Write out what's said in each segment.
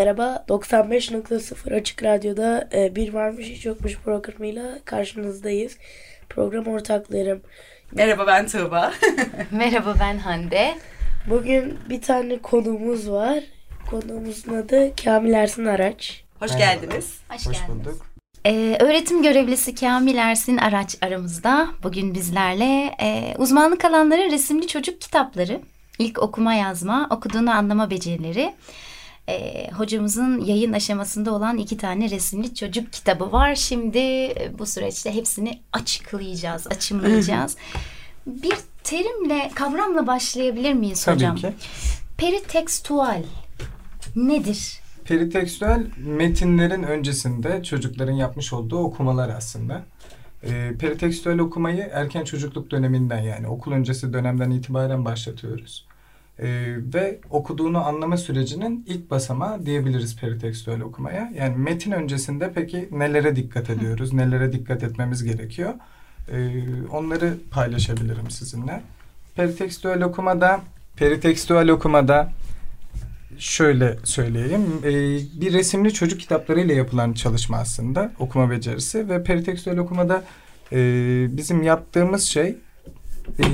Merhaba, 95.0 Açık Radyo'da e, Bir Varmış Hiç Yokmuş programıyla karşınızdayız. Program ortaklarım. Merhaba ben Tuğba. Merhaba ben Hande. Bugün bir tane konuğumuz var. Konuğumuzun adı Kamil Ersin Araç. Hoş geldiniz. Hoş, Hoş geldiniz. bulduk. Ee, öğretim görevlisi Kamil Ersin Araç aramızda. Bugün bizlerle e, uzmanlık alanları resimli çocuk kitapları, ilk okuma yazma, okuduğunu anlama becerileri. E, hocamızın yayın aşamasında olan iki tane resimli çocuk kitabı var. Şimdi e, bu süreçte hepsini açıklayacağız, açımlayacağız. Bir terimle, kavramla başlayabilir miyiz Tabii hocam? ki. Peritekstual nedir? Peritekstüel metinlerin öncesinde çocukların yapmış olduğu okumalar aslında. E, peritekstüel okumayı erken çocukluk döneminden yani okul öncesi dönemden itibaren başlatıyoruz. E, ve okuduğunu anlama sürecinin ilk basamağı diyebiliriz peritekstüel okumaya. Yani metin öncesinde peki nelere dikkat ediyoruz, nelere dikkat etmemiz gerekiyor? E, onları paylaşabilirim sizinle. Peritekstüel okumada, peritekstüel okumada şöyle söyleyeyim. Ee, bir resimli çocuk kitaplarıyla yapılan çalışma aslında okuma becerisi ve peritekstüel okumada e, bizim yaptığımız şey e,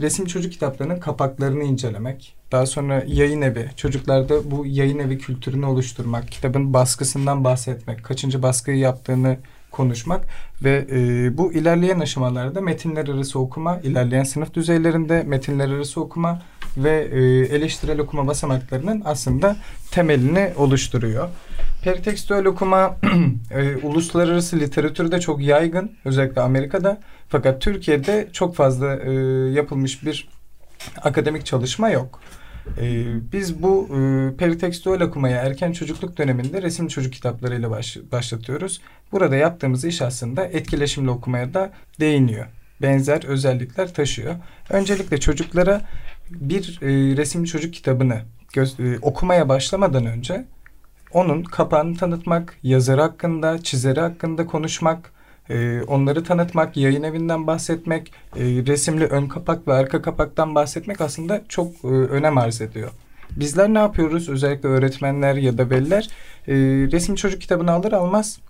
resim çocuk kitaplarının kapaklarını incelemek. Daha sonra yayın evi, çocuklarda bu yayın evi kültürünü oluşturmak, kitabın baskısından bahsetmek, kaçıncı baskıyı yaptığını konuşmak ve e, bu ilerleyen aşamalarda metinler arası okuma, ilerleyen sınıf düzeylerinde metinler arası okuma ve e, eleştirel okuma basamaklarının aslında temelini oluşturuyor. Peritekstüel okuma e, uluslararası literatürde çok yaygın, özellikle Amerika'da. Fakat Türkiye'de çok fazla e, yapılmış bir akademik çalışma yok. Ee, biz bu e, peritekstüel okumaya erken çocukluk döneminde resim çocuk kitaplarıyla baş, başlatıyoruz. Burada yaptığımız iş aslında etkileşimli okumaya da değiniyor. Benzer özellikler taşıyor. Öncelikle çocuklara bir e, resim çocuk kitabını göz, e, okumaya başlamadan önce onun kapağını tanıtmak, yazarı hakkında, çizeri hakkında konuşmak, e, onları tanıtmak, yayın evinden bahsetmek, e, resimli ön kapak ve arka kapaktan bahsetmek aslında çok e, önem arz ediyor. Bizler ne yapıyoruz? Özellikle öğretmenler ya da veliler e, resim çocuk kitabını alır almaz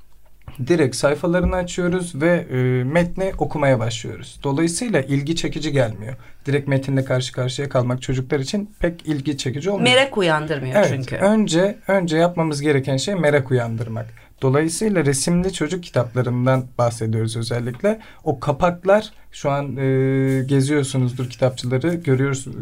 direkt sayfalarını açıyoruz ve e, metni okumaya başlıyoruz. Dolayısıyla ilgi çekici gelmiyor. Direkt metinle karşı karşıya kalmak çocuklar için pek ilgi çekici olmuyor. Merak uyandırmıyor Evet, çünkü. önce önce yapmamız gereken şey merak uyandırmak. Dolayısıyla resimli çocuk kitaplarından bahsediyoruz özellikle. O kapaklar şu an e, geziyorsunuzdur kitapçıları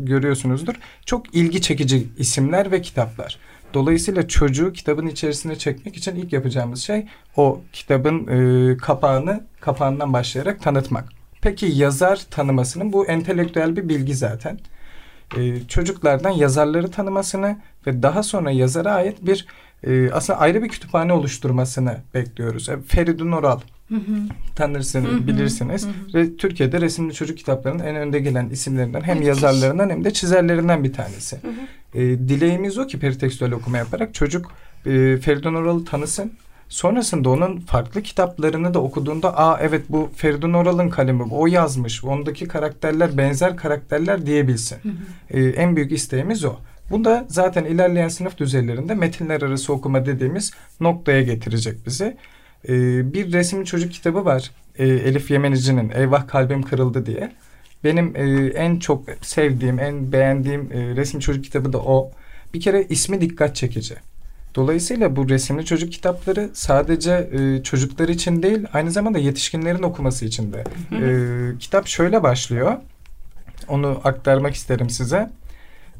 görüyorsunuzdur. Çok ilgi çekici isimler ve kitaplar. Dolayısıyla çocuğu kitabın içerisine çekmek için ilk yapacağımız şey o kitabın e, kapağını kapağından başlayarak tanıtmak. Peki yazar tanımasının bu entelektüel bir bilgi zaten. E, çocuklardan yazarları tanımasını ve daha sonra yazara ait bir e, aslında ayrı bir kütüphane oluşturmasını bekliyoruz. E, Feridun Oral tanırsınız, bilirsiniz. Ve Türkiye'de resimli çocuk kitaplarının en önde gelen isimlerinden hem Müthiş. yazarlarından hem de çizerlerinden bir tanesi. E, dileğimiz o ki peritekstüel okuma yaparak çocuk e, Feridun Oral'ı tanısın. Sonrasında onun farklı kitaplarını da okuduğunda aa evet bu Feridun Oral'ın kalemi o yazmış. Ondaki karakterler benzer karakterler diyebilsin. E, en büyük isteğimiz o. Bu da zaten ilerleyen sınıf düzeylerinde metinler arası okuma dediğimiz noktaya getirecek bizi. E, bir resimli çocuk kitabı var. E, Elif Yemenici'nin Eyvah Kalbim Kırıldı diye. Benim e, en çok sevdiğim, en beğendiğim e, resim çocuk kitabı da o. Bir kere ismi dikkat çekici. Dolayısıyla bu resimli çocuk kitapları sadece e, çocuklar için değil, aynı zamanda yetişkinlerin okuması için de. E, kitap şöyle başlıyor. Onu aktarmak isterim size.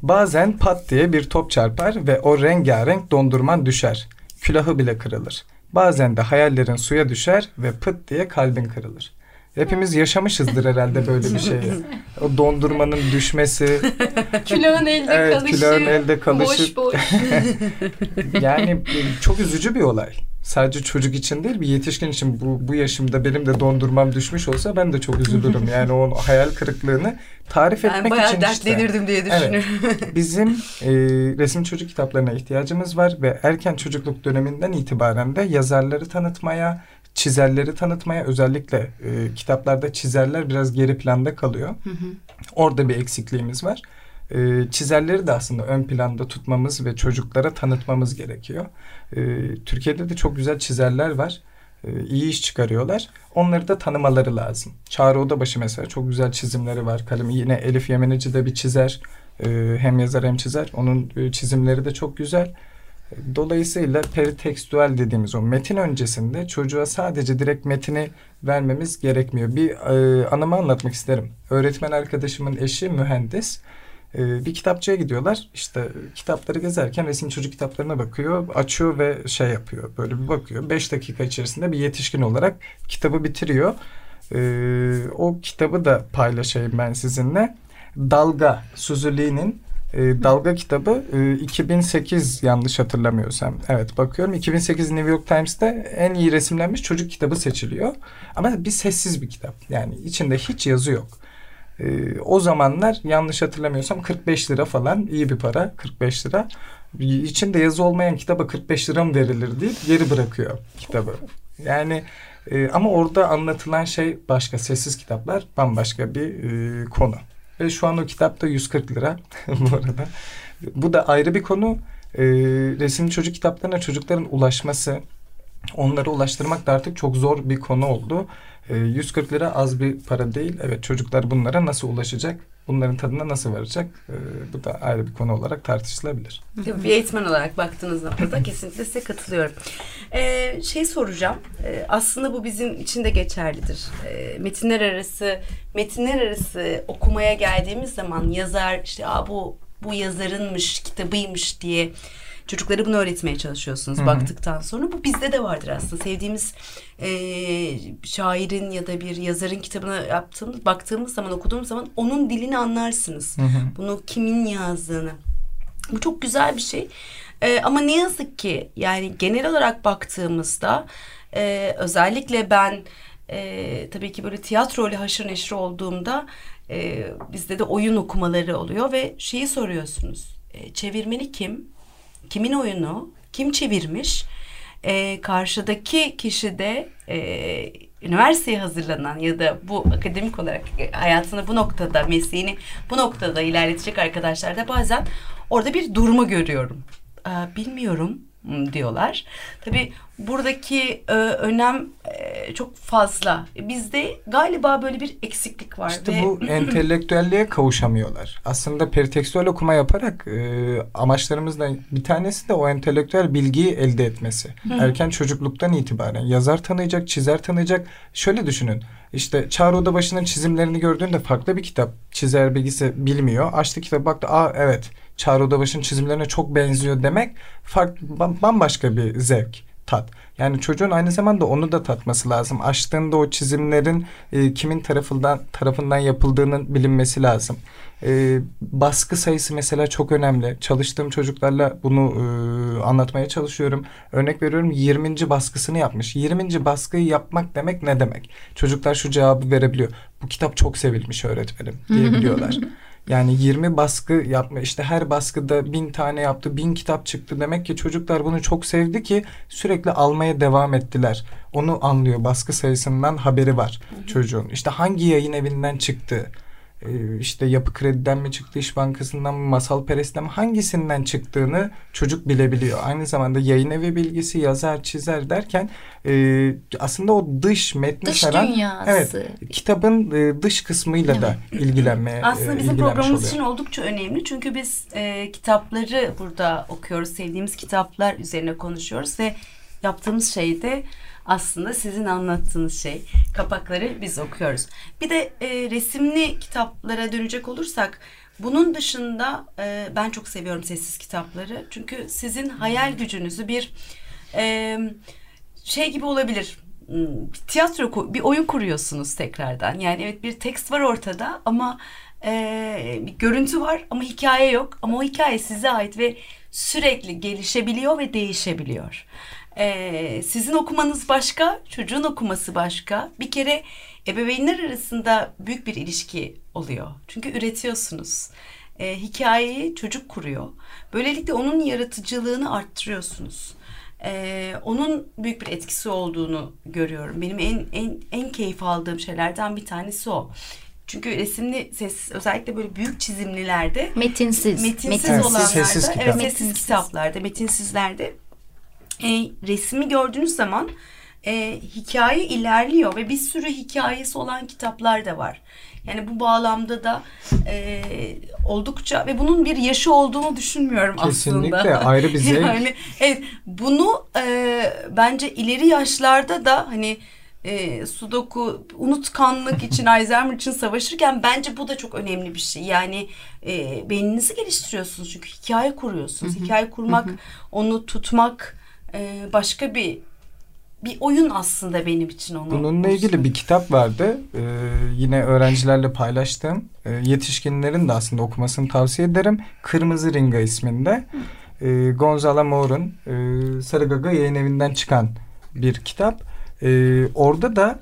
Bazen pat diye bir top çarpar ve o rengarenk dondurman düşer. Külahı bile kırılır. Bazen de hayallerin suya düşer ve pıt diye kalbin kırılır. Hepimiz yaşamışızdır herhalde böyle bir şeyi. O dondurmanın düşmesi, Külahın elde evet, kalışı. külahın elde kalışı. Boş boş. Yani e, çok üzücü bir olay. Sadece çocuk için değil bir yetişkin için bu, bu yaşımda benim de dondurmam düşmüş olsa ben de çok üzülürüm. Yani o hayal kırıklığını tarif Ben etmek bayağı için işte. dertlenirdim diye düşünüyorum. Bizim e, resim çocuk kitaplarına ihtiyacımız var ve erken çocukluk döneminden itibaren de yazarları tanıtmaya, çizerleri tanıtmaya özellikle e, kitaplarda çizerler biraz geri planda kalıyor. Orada bir eksikliğimiz var. E, çizerleri de aslında ön planda tutmamız ve çocuklara tanıtmamız gerekiyor. E, Türkiye'de de çok güzel çizerler var. E, iyi iş çıkarıyorlar. Onları da tanımaları lazım. Çağrı Odabaşı mesela çok güzel çizimleri var. Kalemi yine Elif Yemenici de bir çizer. E, hem yazar hem çizer. Onun e, çizimleri de çok güzel. Dolayısıyla peritekstüel dediğimiz o metin öncesinde çocuğa sadece direkt metini vermemiz gerekmiyor. Bir e, anımı anlatmak isterim. Öğretmen arkadaşımın eşi mühendis. E, bir kitapçıya gidiyorlar. İşte kitapları gezerken resim çocuk kitaplarına bakıyor. Açıyor ve şey yapıyor. Böyle bir bakıyor. Beş dakika içerisinde bir yetişkin olarak kitabı bitiriyor. E, o kitabı da paylaşayım ben sizinle. Dalga, Suzy Lee'nin e, Dalga kitabı e, 2008 yanlış hatırlamıyorsam. Evet bakıyorum 2008 New York Times'te en iyi resimlenmiş çocuk kitabı seçiliyor. Ama bir sessiz bir kitap. Yani içinde hiç yazı yok. E, o zamanlar yanlış hatırlamıyorsam 45 lira falan iyi bir para 45 lira. İçinde yazı olmayan kitaba 45 lira mı verilir deyip geri bırakıyor kitabı. Yani e, ama orada anlatılan şey başka sessiz kitaplar bambaşka bir e, konu. Ve şu an o kitap da 140 lira bu arada. Bu da ayrı bir konu. E, resimli çocuk kitaplarına çocukların ulaşması, onları ulaştırmak da artık çok zor bir konu oldu. E, 140 lira az bir para değil. Evet çocuklar bunlara nasıl ulaşacak? Bunların tadına nasıl varacak? E, bu da ayrı bir konu olarak tartışılabilir. Bir eğitmen olarak baktığınız noktada kesinlikle size katılıyorum. Ee, şey soracağım. Ee, aslında bu bizim için de geçerlidir. Ee, metinler arası metinler arası okumaya geldiğimiz zaman yazar işte Aa, bu bu yazarınmış, kitabıymış diye çocuklara bunu öğretmeye çalışıyorsunuz Hı hı. baktıktan sonra. Bu bizde de vardır aslında. Sevdiğimiz e, şairin ya da bir yazarın kitabına yaptığımız, baktığımız zaman, okuduğumuz zaman onun dilini anlarsınız. Hı hı. Bunu kimin yazdığını. Bu çok güzel bir şey. Ee, ama ne yazık ki yani genel olarak baktığımızda e, özellikle ben e, tabii ki böyle tiyatro ile haşır neşir olduğumda e, bizde de oyun okumaları oluyor ve şeyi soruyorsunuz. E, çevirmeni kim? Kimin oyunu? Kim çevirmiş? E, karşıdaki kişi de e, üniversiteye hazırlanan ya da bu akademik olarak e, hayatını bu noktada, mesleğini bu noktada ilerletecek arkadaşlar da bazen orada bir durma görüyorum. Aa, bilmiyorum diyorlar. Tabii buradaki e, önem e, çok fazla. Bizde galiba böyle bir eksiklik var. İşte ve bu entelektüelliğe kavuşamıyorlar. Aslında peritekstüel okuma yaparak e, amaçlarımızdan bir tanesi de o entelektüel bilgiyi elde etmesi. Erken çocukluktan itibaren yazar tanıyacak, çizer tanıyacak. Şöyle düşünün. İşte Çağrı Odabaşı'nın çizimlerini gördüğünde farklı bir kitap. Çizer bilgisi bilmiyor. Açtı kitap baktı. Aa evet Çağrı Odabaşı'nın çizimlerine çok benziyor demek farklı, bam- bambaşka bir zevk tat. Yani çocuğun aynı zamanda onu da tatması lazım. Açtığında o çizimlerin e, kimin tarafından tarafından yapıldığının bilinmesi lazım. E, baskı sayısı mesela çok önemli. Çalıştığım çocuklarla bunu e, anlatmaya çalışıyorum. Örnek veriyorum 20. baskısını yapmış. 20. baskıyı yapmak demek ne demek? Çocuklar şu cevabı verebiliyor. Bu kitap çok sevilmiş öğretmenim diyebiliyorlar. Yani 20 baskı yapma işte her baskıda bin tane yaptı bin kitap çıktı demek ki çocuklar bunu çok sevdi ki sürekli almaya devam ettiler. Onu anlıyor baskı sayısından haberi var çocuğun. İşte hangi yayın evinden çıktı işte yapı krediden mi çıktı iş bankasından mı masal perest'ten mi hangisinden çıktığını çocuk bilebiliyor. Aynı zamanda yayın evi bilgisi yazar çizer derken e, aslında o dış metni Dış saran dünyası. evet kitabın e, dış kısmıyla da ilgilenmeye Aslında e, bizim ilgilenmiş programımız oluyor. için oldukça önemli. Çünkü biz e, kitapları burada okuyoruz. Sevdiğimiz kitaplar üzerine konuşuyoruz ve yaptığımız şey de aslında sizin anlattığınız şey. Kapakları biz okuyoruz. Bir de e, resimli kitaplara dönecek olursak bunun dışında e, ben çok seviyorum sessiz kitapları. Çünkü sizin hayal gücünüzü bir e, şey gibi olabilir. bir tiyatro bir oyun kuruyorsunuz tekrardan. Yani evet bir tekst var ortada ama e, bir görüntü var ama hikaye yok. Ama o hikaye size ait ve sürekli gelişebiliyor ve değişebiliyor. E, sizin okumanız başka, çocuğun okuması başka. Bir kere ebeveynler arasında büyük bir ilişki oluyor. Çünkü üretiyorsunuz. E, hikayeyi çocuk kuruyor. Böylelikle onun yaratıcılığını arttırıyorsunuz. Ee, onun büyük bir etkisi olduğunu görüyorum. Benim en en en keyif aldığım şeylerden bir tanesi o. Çünkü resimli ses özellikle böyle büyük çizimlilerde metinsiz metinsiz Evet, olanlarda sessiz kitap. evet sessiz Metinsiz. kitaplarda metinsizlerde e, resmi gördüğünüz zaman e, hikaye ilerliyor ve bir sürü hikayesi olan kitaplar da var. Yani bu bağlamda da e, oldukça ve bunun bir yaşı olduğunu düşünmüyorum Kesinlikle aslında. ayrı bir zevk. Yani evet bunu e, bence ileri yaşlarda da hani e, sudoku unutkanlık için Alzheimer için savaşırken bence bu da çok önemli bir şey. Yani e, beyninizi geliştiriyorsunuz çünkü hikaye kuruyorsunuz. Hikaye kurmak, onu tutmak e, başka bir bir oyun aslında benim için onu. Bununla ilgili bir kitap vardı. Ee, yine öğrencilerle paylaştığım. Ee, yetişkinlerin de aslında okumasını tavsiye ederim. Kırmızı Ringa isminde. Ee, Gonzalo Moore'un e, Sarıgaga yayın evinden çıkan bir kitap. Ee, orada da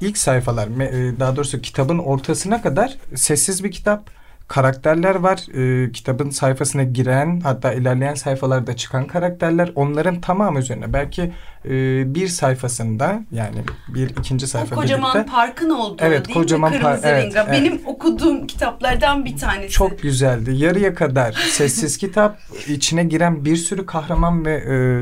ilk sayfalar, e, daha doğrusu kitabın ortasına kadar sessiz bir kitap. Karakterler var. Ee, kitabın sayfasına giren hatta ilerleyen sayfalarda çıkan karakterler onların tamamı üzerine belki e, bir sayfasında yani bir ikinci o sayfa kocaman birlikte parkın olduğu Evet, değil kocaman mi? par- Kırmızı evet, Ringa. evet. Benim okuduğum kitaplardan bir tanesi. Çok güzeldi. Yarıya kadar sessiz kitap. içine giren bir sürü kahraman ve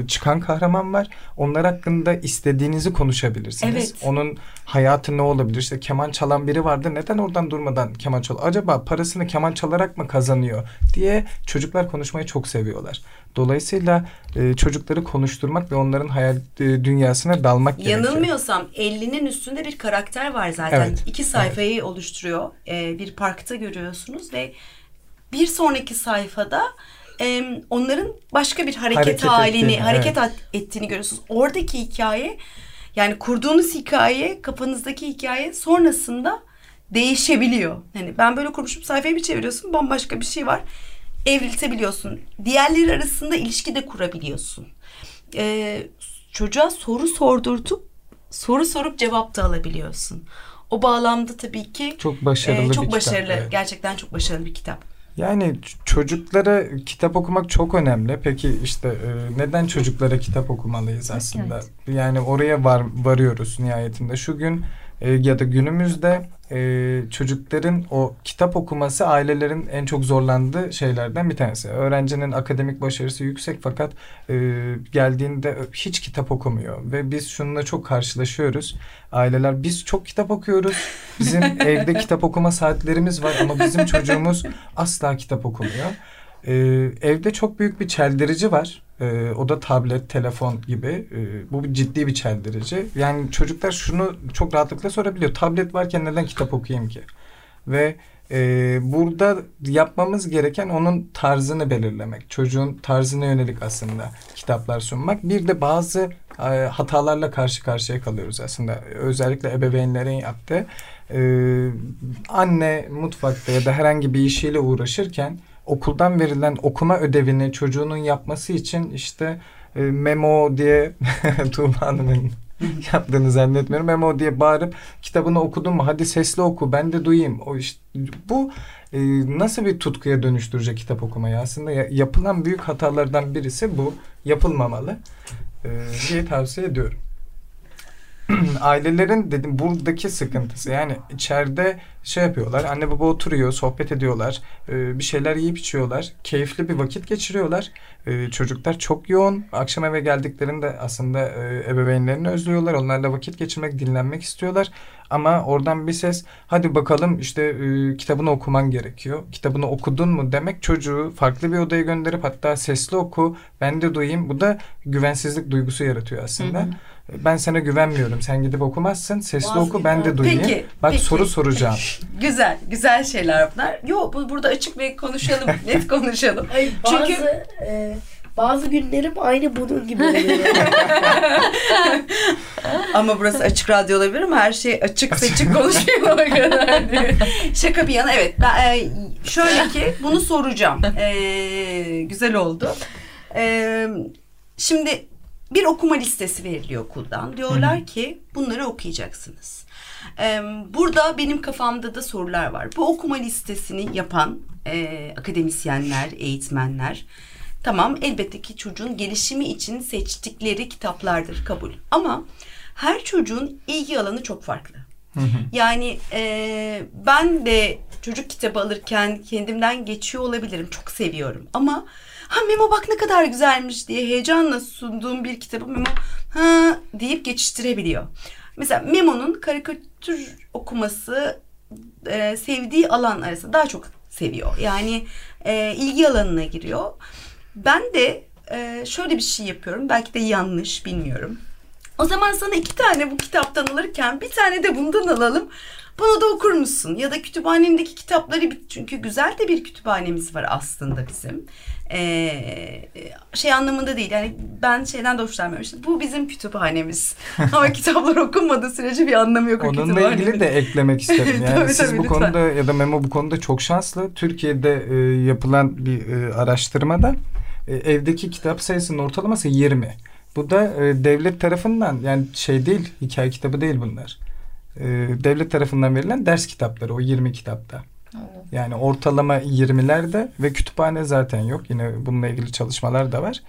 e, çıkan kahraman var. Onlar hakkında istediğinizi konuşabilirsiniz. Evet. Onun hayatı ne olabilir? İşte keman çalan biri vardı. Neden oradan durmadan keman çalıyor? Acaba parasını keman çalarak mı kazanıyor? diye çocuklar konuşmayı çok seviyorlar. Dolayısıyla e, çocukları konuşturmak ve onların hayal e, dünyasına dalmak gerekiyor. Yanılmıyorsam 50'nin üstünde bir karakter var zaten. Evet, İki sayfayı oluşturuyor. Ee, bir parkta görüyorsunuz ve bir sonraki sayfada e, onların başka bir hareket, Hareket halini, ettiğini, hareket evet. ettiğini görüyorsunuz. Oradaki hikaye yani kurduğunuz hikaye, kafanızdaki hikaye sonrasında değişebiliyor. Hani ben böyle kurmuşum sayfayı bir çeviriyorsun bambaşka bir şey var. Evriltebiliyorsun. Diğerleri arasında ilişki de kurabiliyorsun. Ee, çocuğa soru sordurtup soru sorup cevap da alabiliyorsun. O bağlamda tabii ki Çok başarılı e, bir çok kitap, başarılı. evet. Gerçekten çok başarılı bir kitap. Yani çocuklara kitap okumak çok önemli. Peki işte e, neden çocuklara kitap okumalıyız aslında? Yani oraya var varıyoruz nihayetinde. Şu gün e, ya da günümüzde e, çocukların o kitap okuması ailelerin en çok zorlandığı şeylerden bir tanesi. Öğrencinin akademik başarısı yüksek fakat e, geldiğinde hiç kitap okumuyor ve biz şununla çok karşılaşıyoruz. Aileler biz çok kitap okuyoruz. Bizim evde kitap okuma saatlerimiz var ama bizim çocuğumuz asla kitap okumuyor. Ee, evde çok büyük bir çeldirici var. Ee, o da tablet, telefon gibi. Ee, bu ciddi bir çeldirici. Yani çocuklar şunu çok rahatlıkla sorabiliyor. Tablet varken neden kitap okuyayım ki? Ve e, burada yapmamız gereken onun tarzını belirlemek. Çocuğun tarzına yönelik aslında kitaplar sunmak. Bir de bazı e, hatalarla karşı karşıya kalıyoruz aslında. Özellikle ebeveynlerin yaptığı. Ee, anne mutfakta ya da herhangi bir işiyle uğraşırken okuldan verilen okuma ödevini çocuğunun yapması için işte e, memo diye Tuğba Hanım'ın yaptığını zannetmiyorum. Memo diye bağırıp kitabını okudun mu? Hadi sesli oku ben de duyayım. O işte, bu e, nasıl bir tutkuya dönüştürecek kitap okumayı? Aslında ya- yapılan büyük hatalardan birisi bu. Yapılmamalı e, diye tavsiye ediyorum. Ailelerin dedim buradaki sıkıntısı yani içeride şey yapıyorlar anne baba oturuyor sohbet ediyorlar e, bir şeyler yiyip içiyorlar keyifli bir vakit geçiriyorlar E, çocuklar çok yoğun akşam eve geldiklerinde aslında e, ebeveynlerini özlüyorlar onlarla vakit geçirmek dinlenmek istiyorlar ama oradan bir ses hadi bakalım işte e, kitabını okuman gerekiyor kitabını okudun mu demek çocuğu farklı bir odaya gönderip hatta sesli oku ben de duyayım bu da güvensizlik duygusu yaratıyor aslında. Hı hı. Ben sana güvenmiyorum. Sen gidip okumazsın. Sesli Vazgeç- oku ben de duyayım. Peki, Bak peki. soru soracağım. Güzel, güzel şeyler bunlar. Yok bu burada açık ve konuşalım, net konuşalım. Hayır, bazı Çünkü- e, Bazı günlerim aynı bunun gibi oluyor. Ama burası açık radyo olabilir ama her şey açık seçik konuşuyor o kadar diye. Şaka bir yana evet. Ben, e, şöyle ki bunu soracağım. E, güzel oldu. E, şimdi bir okuma listesi veriliyor okuldan. Diyorlar ki bunları okuyacaksınız. E, burada benim kafamda da sorular var. Bu okuma listesini yapan e, akademisyenler, eğitmenler tamam elbette ki çocuğun gelişimi için seçtikleri kitaplardır kabul. Ama her çocuğun ilgi alanı çok farklı. Yani e, ben de çocuk kitabı alırken kendimden geçiyor olabilirim. Çok seviyorum. Ama ha Memo bak ne kadar güzelmiş diye heyecanla sunduğum bir kitabı Memo ha deyip geçiştirebiliyor. Mesela Memo'nun karikatür okuması e, sevdiği alan arasında daha çok seviyor. Yani e, ilgi alanına giriyor. Ben de e, şöyle bir şey yapıyorum. Belki de yanlış bilmiyorum. O zaman sana iki tane bu kitaptan alırken bir tane de bundan alalım. Bunu da okur musun? Ya da kütüphanendeki kitapları çünkü güzel de bir kütüphanemiz var aslında bizim. Ee, şey anlamında değil. Yani ben şeyden de hoşlanmıyorum. İşte bu bizim kütüphanemiz. Ama kitaplar okunmadığı sürece bir anlamı yok Onunla ilgili de eklemek isterim. Yani Tabii, siz tabii, bu lütfen. konuda ya da Memo bu konuda çok şanslı. Türkiye'de e, yapılan bir e, araştırmada e, evdeki kitap sayısının ortalaması 20. Bu da e, devlet tarafından yani şey değil, hikaye kitabı değil bunlar. E, devlet tarafından verilen ders kitapları o 20 kitapta. Yani ortalama 20'lerde ve kütüphane zaten yok. Yine bununla ilgili çalışmalar da var.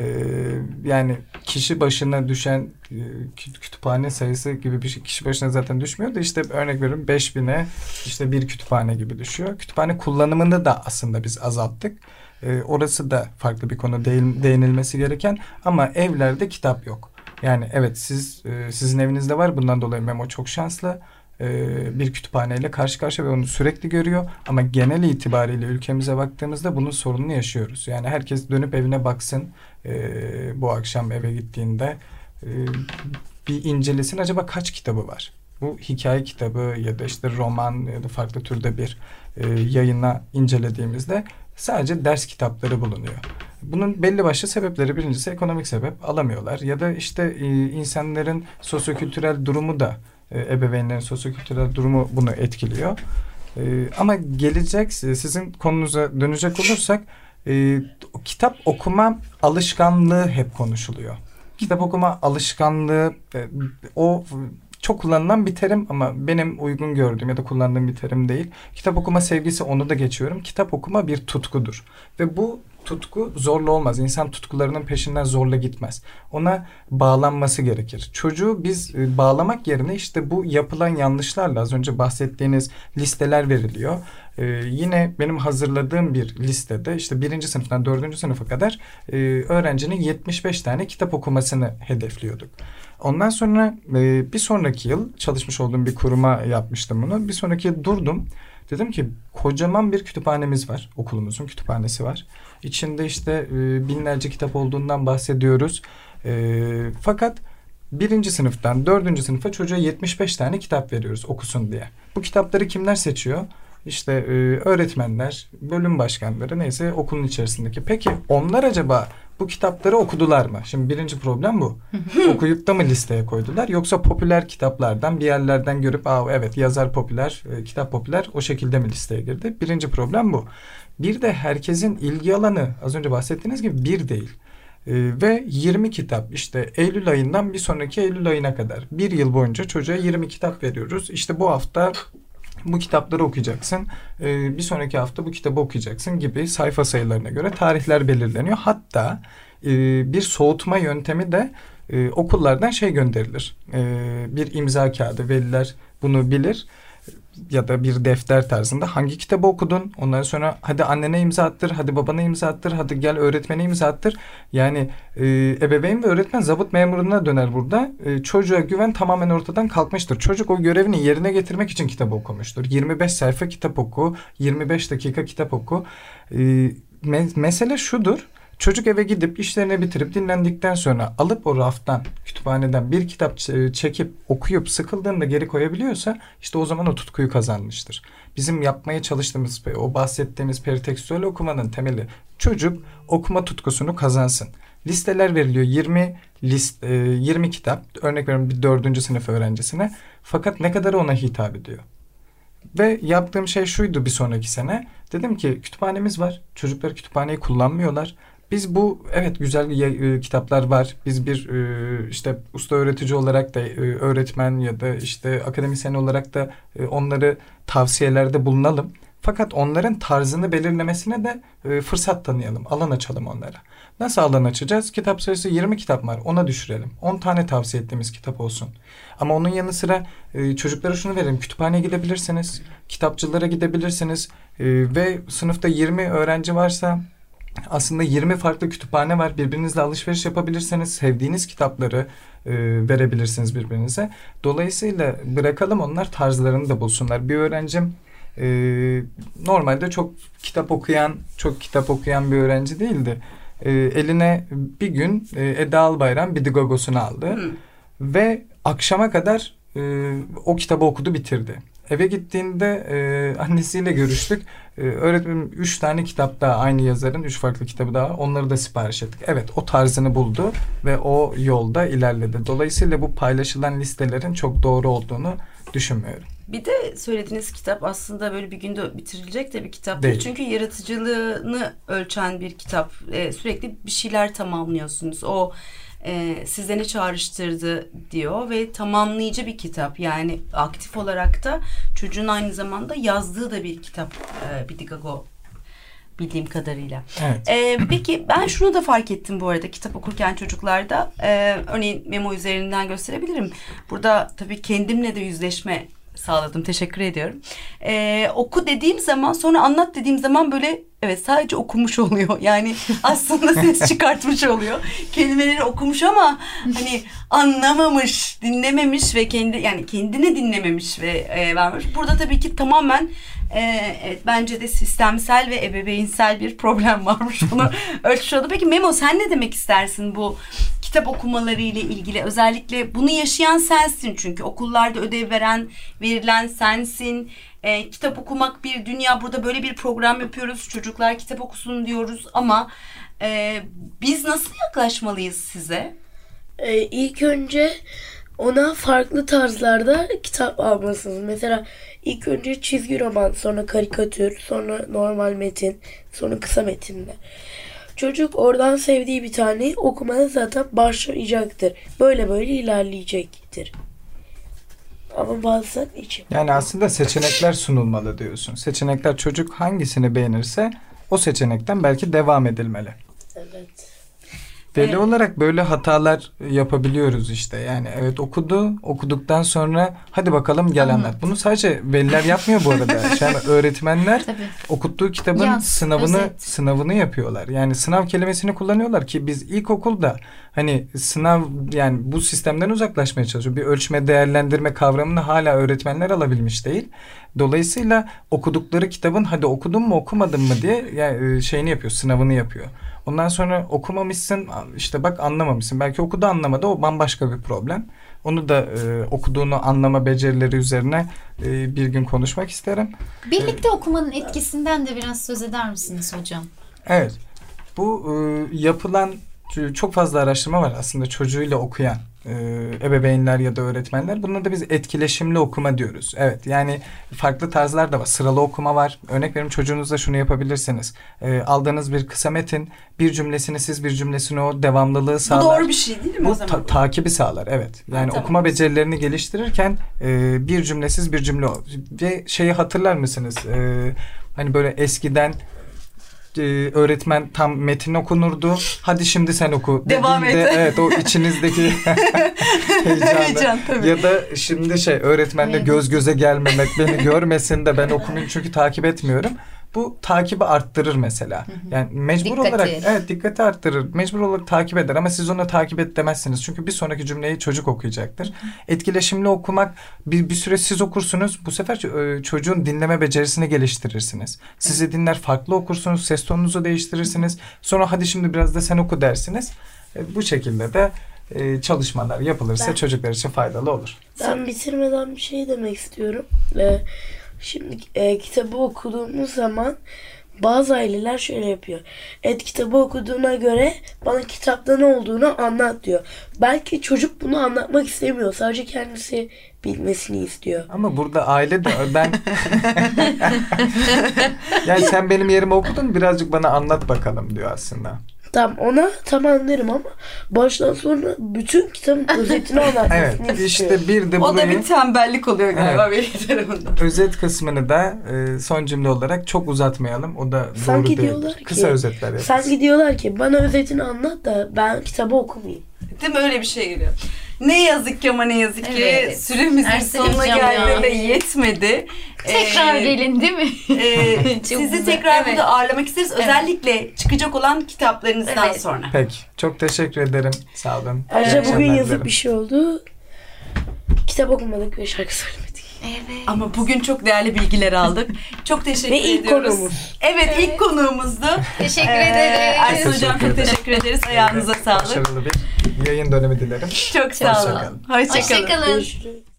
Ee, yani kişi başına düşen e, kü- kütüphane sayısı gibi bir şey kişi başına zaten düşmüyor da işte örnek veriyorum 5000'e işte bir kütüphane gibi düşüyor. Kütüphane kullanımını da aslında biz azalttık. Ee, orası da farklı bir konu değil, değinilmesi gereken ama evlerde kitap yok. Yani evet siz e, sizin evinizde var bundan dolayı Memo çok şanslı bir kütüphaneyle karşı karşıya ve onu sürekli görüyor. Ama genel itibariyle ülkemize baktığımızda bunun sorununu yaşıyoruz. Yani herkes dönüp evine baksın e, bu akşam eve gittiğinde e, bir incelesin acaba kaç kitabı var? Bu hikaye kitabı ya da işte roman ya da farklı türde bir e, yayına incelediğimizde sadece ders kitapları bulunuyor. Bunun belli başlı sebepleri birincisi ekonomik sebep alamıyorlar ya da işte e, insanların sosyokültürel durumu da e, ebeveynlerin sosyokültürel durumu bunu etkiliyor. E, ama gelecek sizin konunuza dönecek olursak e, kitap okuma alışkanlığı hep konuşuluyor. Kitap okuma alışkanlığı e, o çok kullanılan bir terim ama benim uygun gördüğüm ya da kullandığım bir terim değil. Kitap okuma sevgisi onu da geçiyorum. Kitap okuma bir tutkudur. Ve bu tutku zorla olmaz. İnsan tutkularının peşinden zorla gitmez. Ona bağlanması gerekir. Çocuğu biz e, bağlamak yerine işte bu yapılan yanlışlarla az önce bahsettiğiniz listeler veriliyor. Ee, yine benim hazırladığım bir listede işte birinci sınıftan dördüncü sınıfa kadar e, öğrencinin 75 tane kitap okumasını hedefliyorduk. Ondan sonra e, bir sonraki yıl çalışmış olduğum bir kuruma yapmıştım bunu. Bir sonraki yıl durdum. Dedim ki kocaman bir kütüphanemiz var. Okulumuzun kütüphanesi var. İçinde işte e, binlerce kitap olduğundan bahsediyoruz. E, fakat birinci sınıftan dördüncü sınıfa çocuğa 75 tane kitap veriyoruz okusun diye. Bu kitapları kimler seçiyor? İşte e, öğretmenler, bölüm başkanları neyse okulun içerisindeki. Peki onlar acaba bu kitapları okudular mı? Şimdi birinci problem bu. Okuyup da mı listeye koydular? Yoksa popüler kitaplardan bir yerlerden görüp Aa, evet yazar popüler, e, kitap popüler o şekilde mi listeye girdi? Birinci problem bu. Bir de herkesin ilgi alanı az önce bahsettiğiniz gibi bir değil. Ee, ve 20 kitap işte Eylül ayından bir sonraki Eylül ayına kadar bir yıl boyunca çocuğa 20 kitap veriyoruz. İşte bu hafta bu kitapları okuyacaksın. Ee, bir sonraki hafta bu kitabı okuyacaksın gibi sayfa sayılarına göre tarihler belirleniyor. Hatta e, bir soğutma yöntemi de e, okullardan şey gönderilir. E, bir imza kağıdı veliler bunu bilir ya da bir defter tarzında hangi kitabı okudun? Ondan sonra hadi annene imza attır hadi babana imza attır hadi gel öğretmene imza attır. Yani e, ebeveyn ve öğretmen zabıt memuruna döner burada. E, çocuğa güven tamamen ortadan kalkmıştır. Çocuk o görevini yerine getirmek için kitabı okumuştur. 25 sayfa kitap oku 25 dakika kitap oku. E, me- mesele şudur Çocuk eve gidip işlerini bitirip dinlendikten sonra alıp o raftan, kütüphaneden bir kitap ç- çekip okuyup sıkıldığında geri koyabiliyorsa işte o zaman o tutkuyu kazanmıştır. Bizim yapmaya çalıştığımız o bahsettiğimiz peritekstüel okumanın temeli Çocuk okuma tutkusunu kazansın. Listeler veriliyor 20 list e, 20 kitap örnek veriyorum bir dördüncü sınıf öğrencisine fakat ne kadar ona hitap ediyor. Ve yaptığım şey şuydu bir sonraki sene. Dedim ki kütüphanemiz var. Çocuklar kütüphaneyi kullanmıyorlar. Biz bu evet güzel e, kitaplar var. Biz bir e, işte usta öğretici olarak da e, öğretmen ya da işte akademisyen olarak da e, onları tavsiyelerde bulunalım. Fakat onların tarzını belirlemesine de e, fırsat tanıyalım. Alan açalım onlara. Nasıl alan açacağız? Kitap sayısı 20 kitap var. Ona düşürelim. 10 tane tavsiye ettiğimiz kitap olsun. Ama onun yanı sıra e, çocuklara şunu verelim. Kütüphaneye gidebilirsiniz. Kitapçılara gidebilirsiniz. E, ve sınıfta 20 öğrenci varsa aslında 20 farklı kütüphane var. Birbirinizle alışveriş yapabilirsiniz. Sevdiğiniz kitapları e, verebilirsiniz birbirinize. Dolayısıyla bırakalım onlar tarzlarını da bulsunlar. Bir öğrencim e, normalde çok kitap okuyan, çok kitap okuyan bir öğrenci değildi. E, eline bir gün e, Eda Albayram Bidigogos'unu aldı. Hı. Ve akşama kadar e, o kitabı okudu bitirdi. Eve gittiğinde e, annesiyle görüştük. E, öğretmenim üç tane kitap daha aynı yazarın üç farklı kitabı daha onları da sipariş ettik. Evet o tarzını buldu ve o yolda ilerledi. Dolayısıyla bu paylaşılan listelerin çok doğru olduğunu düşünmüyorum. Bir de söylediğiniz kitap aslında böyle bir günde bitirilecek de bir kitap Değil. değil. Çünkü yaratıcılığını ölçen bir kitap. Ee, sürekli bir şeyler tamamlıyorsunuz. O e, size ne çağrıştırdı diyor ve tamamlayıcı bir kitap. Yani aktif olarak da çocuğun aynı zamanda yazdığı da bir kitap. E, Bidigago bildiğim kadarıyla. Evet. Ee, peki ben şunu da fark ettim bu arada kitap okurken çocuklarda. Ee, örneğin memo üzerinden gösterebilirim. Burada tabii kendimle de yüzleşme sağladım. Teşekkür ediyorum. Ee, oku dediğim zaman sonra anlat dediğim zaman böyle evet sadece okumuş oluyor. Yani aslında ses çıkartmış oluyor. Kelimeleri okumuş ama hani anlamamış, dinlememiş ve kendi yani kendini dinlememiş ve e, vermiş. Burada tabii ki tamamen e, evet, bence de sistemsel ve ebeveynsel bir problem varmış. Bunu ölçmüş oldu. Peki Memo sen ne demek istersin bu kitap okumaları ile ilgili? Özellikle bunu yaşayan sensin çünkü okullarda ödev veren, verilen sensin. E, kitap okumak bir dünya. Burada böyle bir program yapıyoruz. Çocuklar kitap okusun diyoruz ama e, biz nasıl yaklaşmalıyız size? Ee, ilk önce ona farklı tarzlarda kitap almalısınız. Mesela ilk önce çizgi roman, sonra karikatür, sonra normal metin, sonra kısa metinler. Çocuk oradan sevdiği bir tane okumaya zaten başlayacaktır. Böyle böyle ilerleyecektir. Ama bazen için. Yani aslında seçenekler sunulmalı diyorsun. Seçenekler çocuk hangisini beğenirse o seçenekten belki devam edilmeli. Evet. Veli Evet. olarak böyle hatalar yapabiliyoruz işte. Yani evet okudu, okuduktan sonra hadi bakalım gel anlat. Bunu sadece veliler yapmıyor bu arada. Yani öğretmenler Tabii. okuttuğu kitabın Yaz, sınavını özet. sınavını yapıyorlar. Yani sınav kelimesini kullanıyorlar ki biz ilkokulda hani sınav yani bu sistemden uzaklaşmaya çalışıyor. Bir ölçme değerlendirme kavramını hala öğretmenler alabilmiş değil. Dolayısıyla okudukları kitabın hadi okudun mu okumadın mı diye yani e, şeyini yapıyor, sınavını yapıyor. Ondan sonra okumamışsın işte bak anlamamışsın. Belki okudu anlamadı o bambaşka bir problem. Onu da e, okuduğunu anlama becerileri üzerine e, bir gün konuşmak isterim. Birlikte okumanın etkisinden de biraz söz eder misiniz hocam? Evet. Bu e, yapılan çok fazla araştırma var aslında çocuğuyla okuyan e, ebeveynler ya da öğretmenler. Buna da biz etkileşimli okuma diyoruz. Evet yani farklı tarzlar da var. Sıralı okuma var. Örnek veriyorum çocuğunuzla şunu yapabilirsiniz. E, aldığınız bir kısa metin bir cümlesini siz bir cümlesini o devamlılığı Bu sağlar. doğru bir şey değil mi o Bu zaman? ta- takibi sağlar evet. Yani tamam. okuma becerilerini geliştirirken e, bir cümlesiz bir cümle o. ve şeyi hatırlar mısınız? E, hani böyle eskiden e, öğretmen tam metin okunurdu. Hadi şimdi sen oku. Devam et. Evet o içinizdeki heyecanı. Heyecan, tabii. Ya da şimdi şey öğretmenle göz göze gelmemek beni görmesin de ben okumayayım çünkü takip etmiyorum. Bu takibi arttırır mesela. Yani mecbur Dikkati. olarak evet dikkati arttırır. Mecbur olarak takip eder ama siz ona takip et demezsiniz. Çünkü bir sonraki cümleyi çocuk okuyacaktır. Etkileşimli okumak bir, bir süre siz okursunuz. Bu sefer e, çocuğun dinleme becerisini geliştirirsiniz. Sizi dinler farklı okursunuz. Ses tonunuzu değiştirirsiniz. Sonra hadi şimdi biraz da sen oku dersiniz. E, bu şekilde de e, çalışmalar yapılırsa Ben- çocuklar için faydalı olur. Ben bitirmeden bir şey demek istiyorum. Ee, şimdi e, kitabı okuduğumuz zaman bazı aileler şöyle yapıyor. Evet kitabı okuduğuna göre bana kitapta ne olduğunu anlat diyor. Belki çocuk bunu anlatmak istemiyor. Sadece kendisi bilmesini istiyor. Ama burada aile de ben yani sen benim yerime okudun birazcık bana anlat bakalım diyor aslında. Tamam ona tamam derim ama baştan sona bütün kitabın özetini anlatmasını Evet istiyor. işte bir de O da bir tembellik oluyor galiba benim tarafından. özet kısmını da e, son cümle olarak çok uzatmayalım. O da Sanki doğru diyorlar değildir. ki- Kısa özetler yaparız. Sanki diyorlar ki bana özetini anlat da ben kitabı okumayayım. Değil mi? Öyle bir şey geliyor. Ne yazık ki ama ne yazık ki Evet. süremizin Ersin sonuna geldi ve yetmedi. Tekrar Ee, gelin değil mi? e, sizi güzel. tekrar Evet. burada ağırlamak isteriz. Özellikle çıkacak olan kitaplarınızdan Evet. sonra. Peki. Çok teşekkür ederim. Sağ olun. Ayrıca bugün dilerim. bir şey oldu. Kitap okumadık ve şarkı söylemedik. Evet. Ama bugün çok değerli bilgiler aldık. Çok teşekkür Ve ilk ediyoruz. konuğumuz. Evet, ilk konuğumuzdu. Teşekkür Ee, ederiz. Ersin Hocam çok Teşekkür ederiz. Ayağınıza sağlık. Başarılı bir yayın dönemi dilerim. Çok sağ olun. Hoşçakalın. Hoşçakalın. Hoşçakalın. Görüşürüz.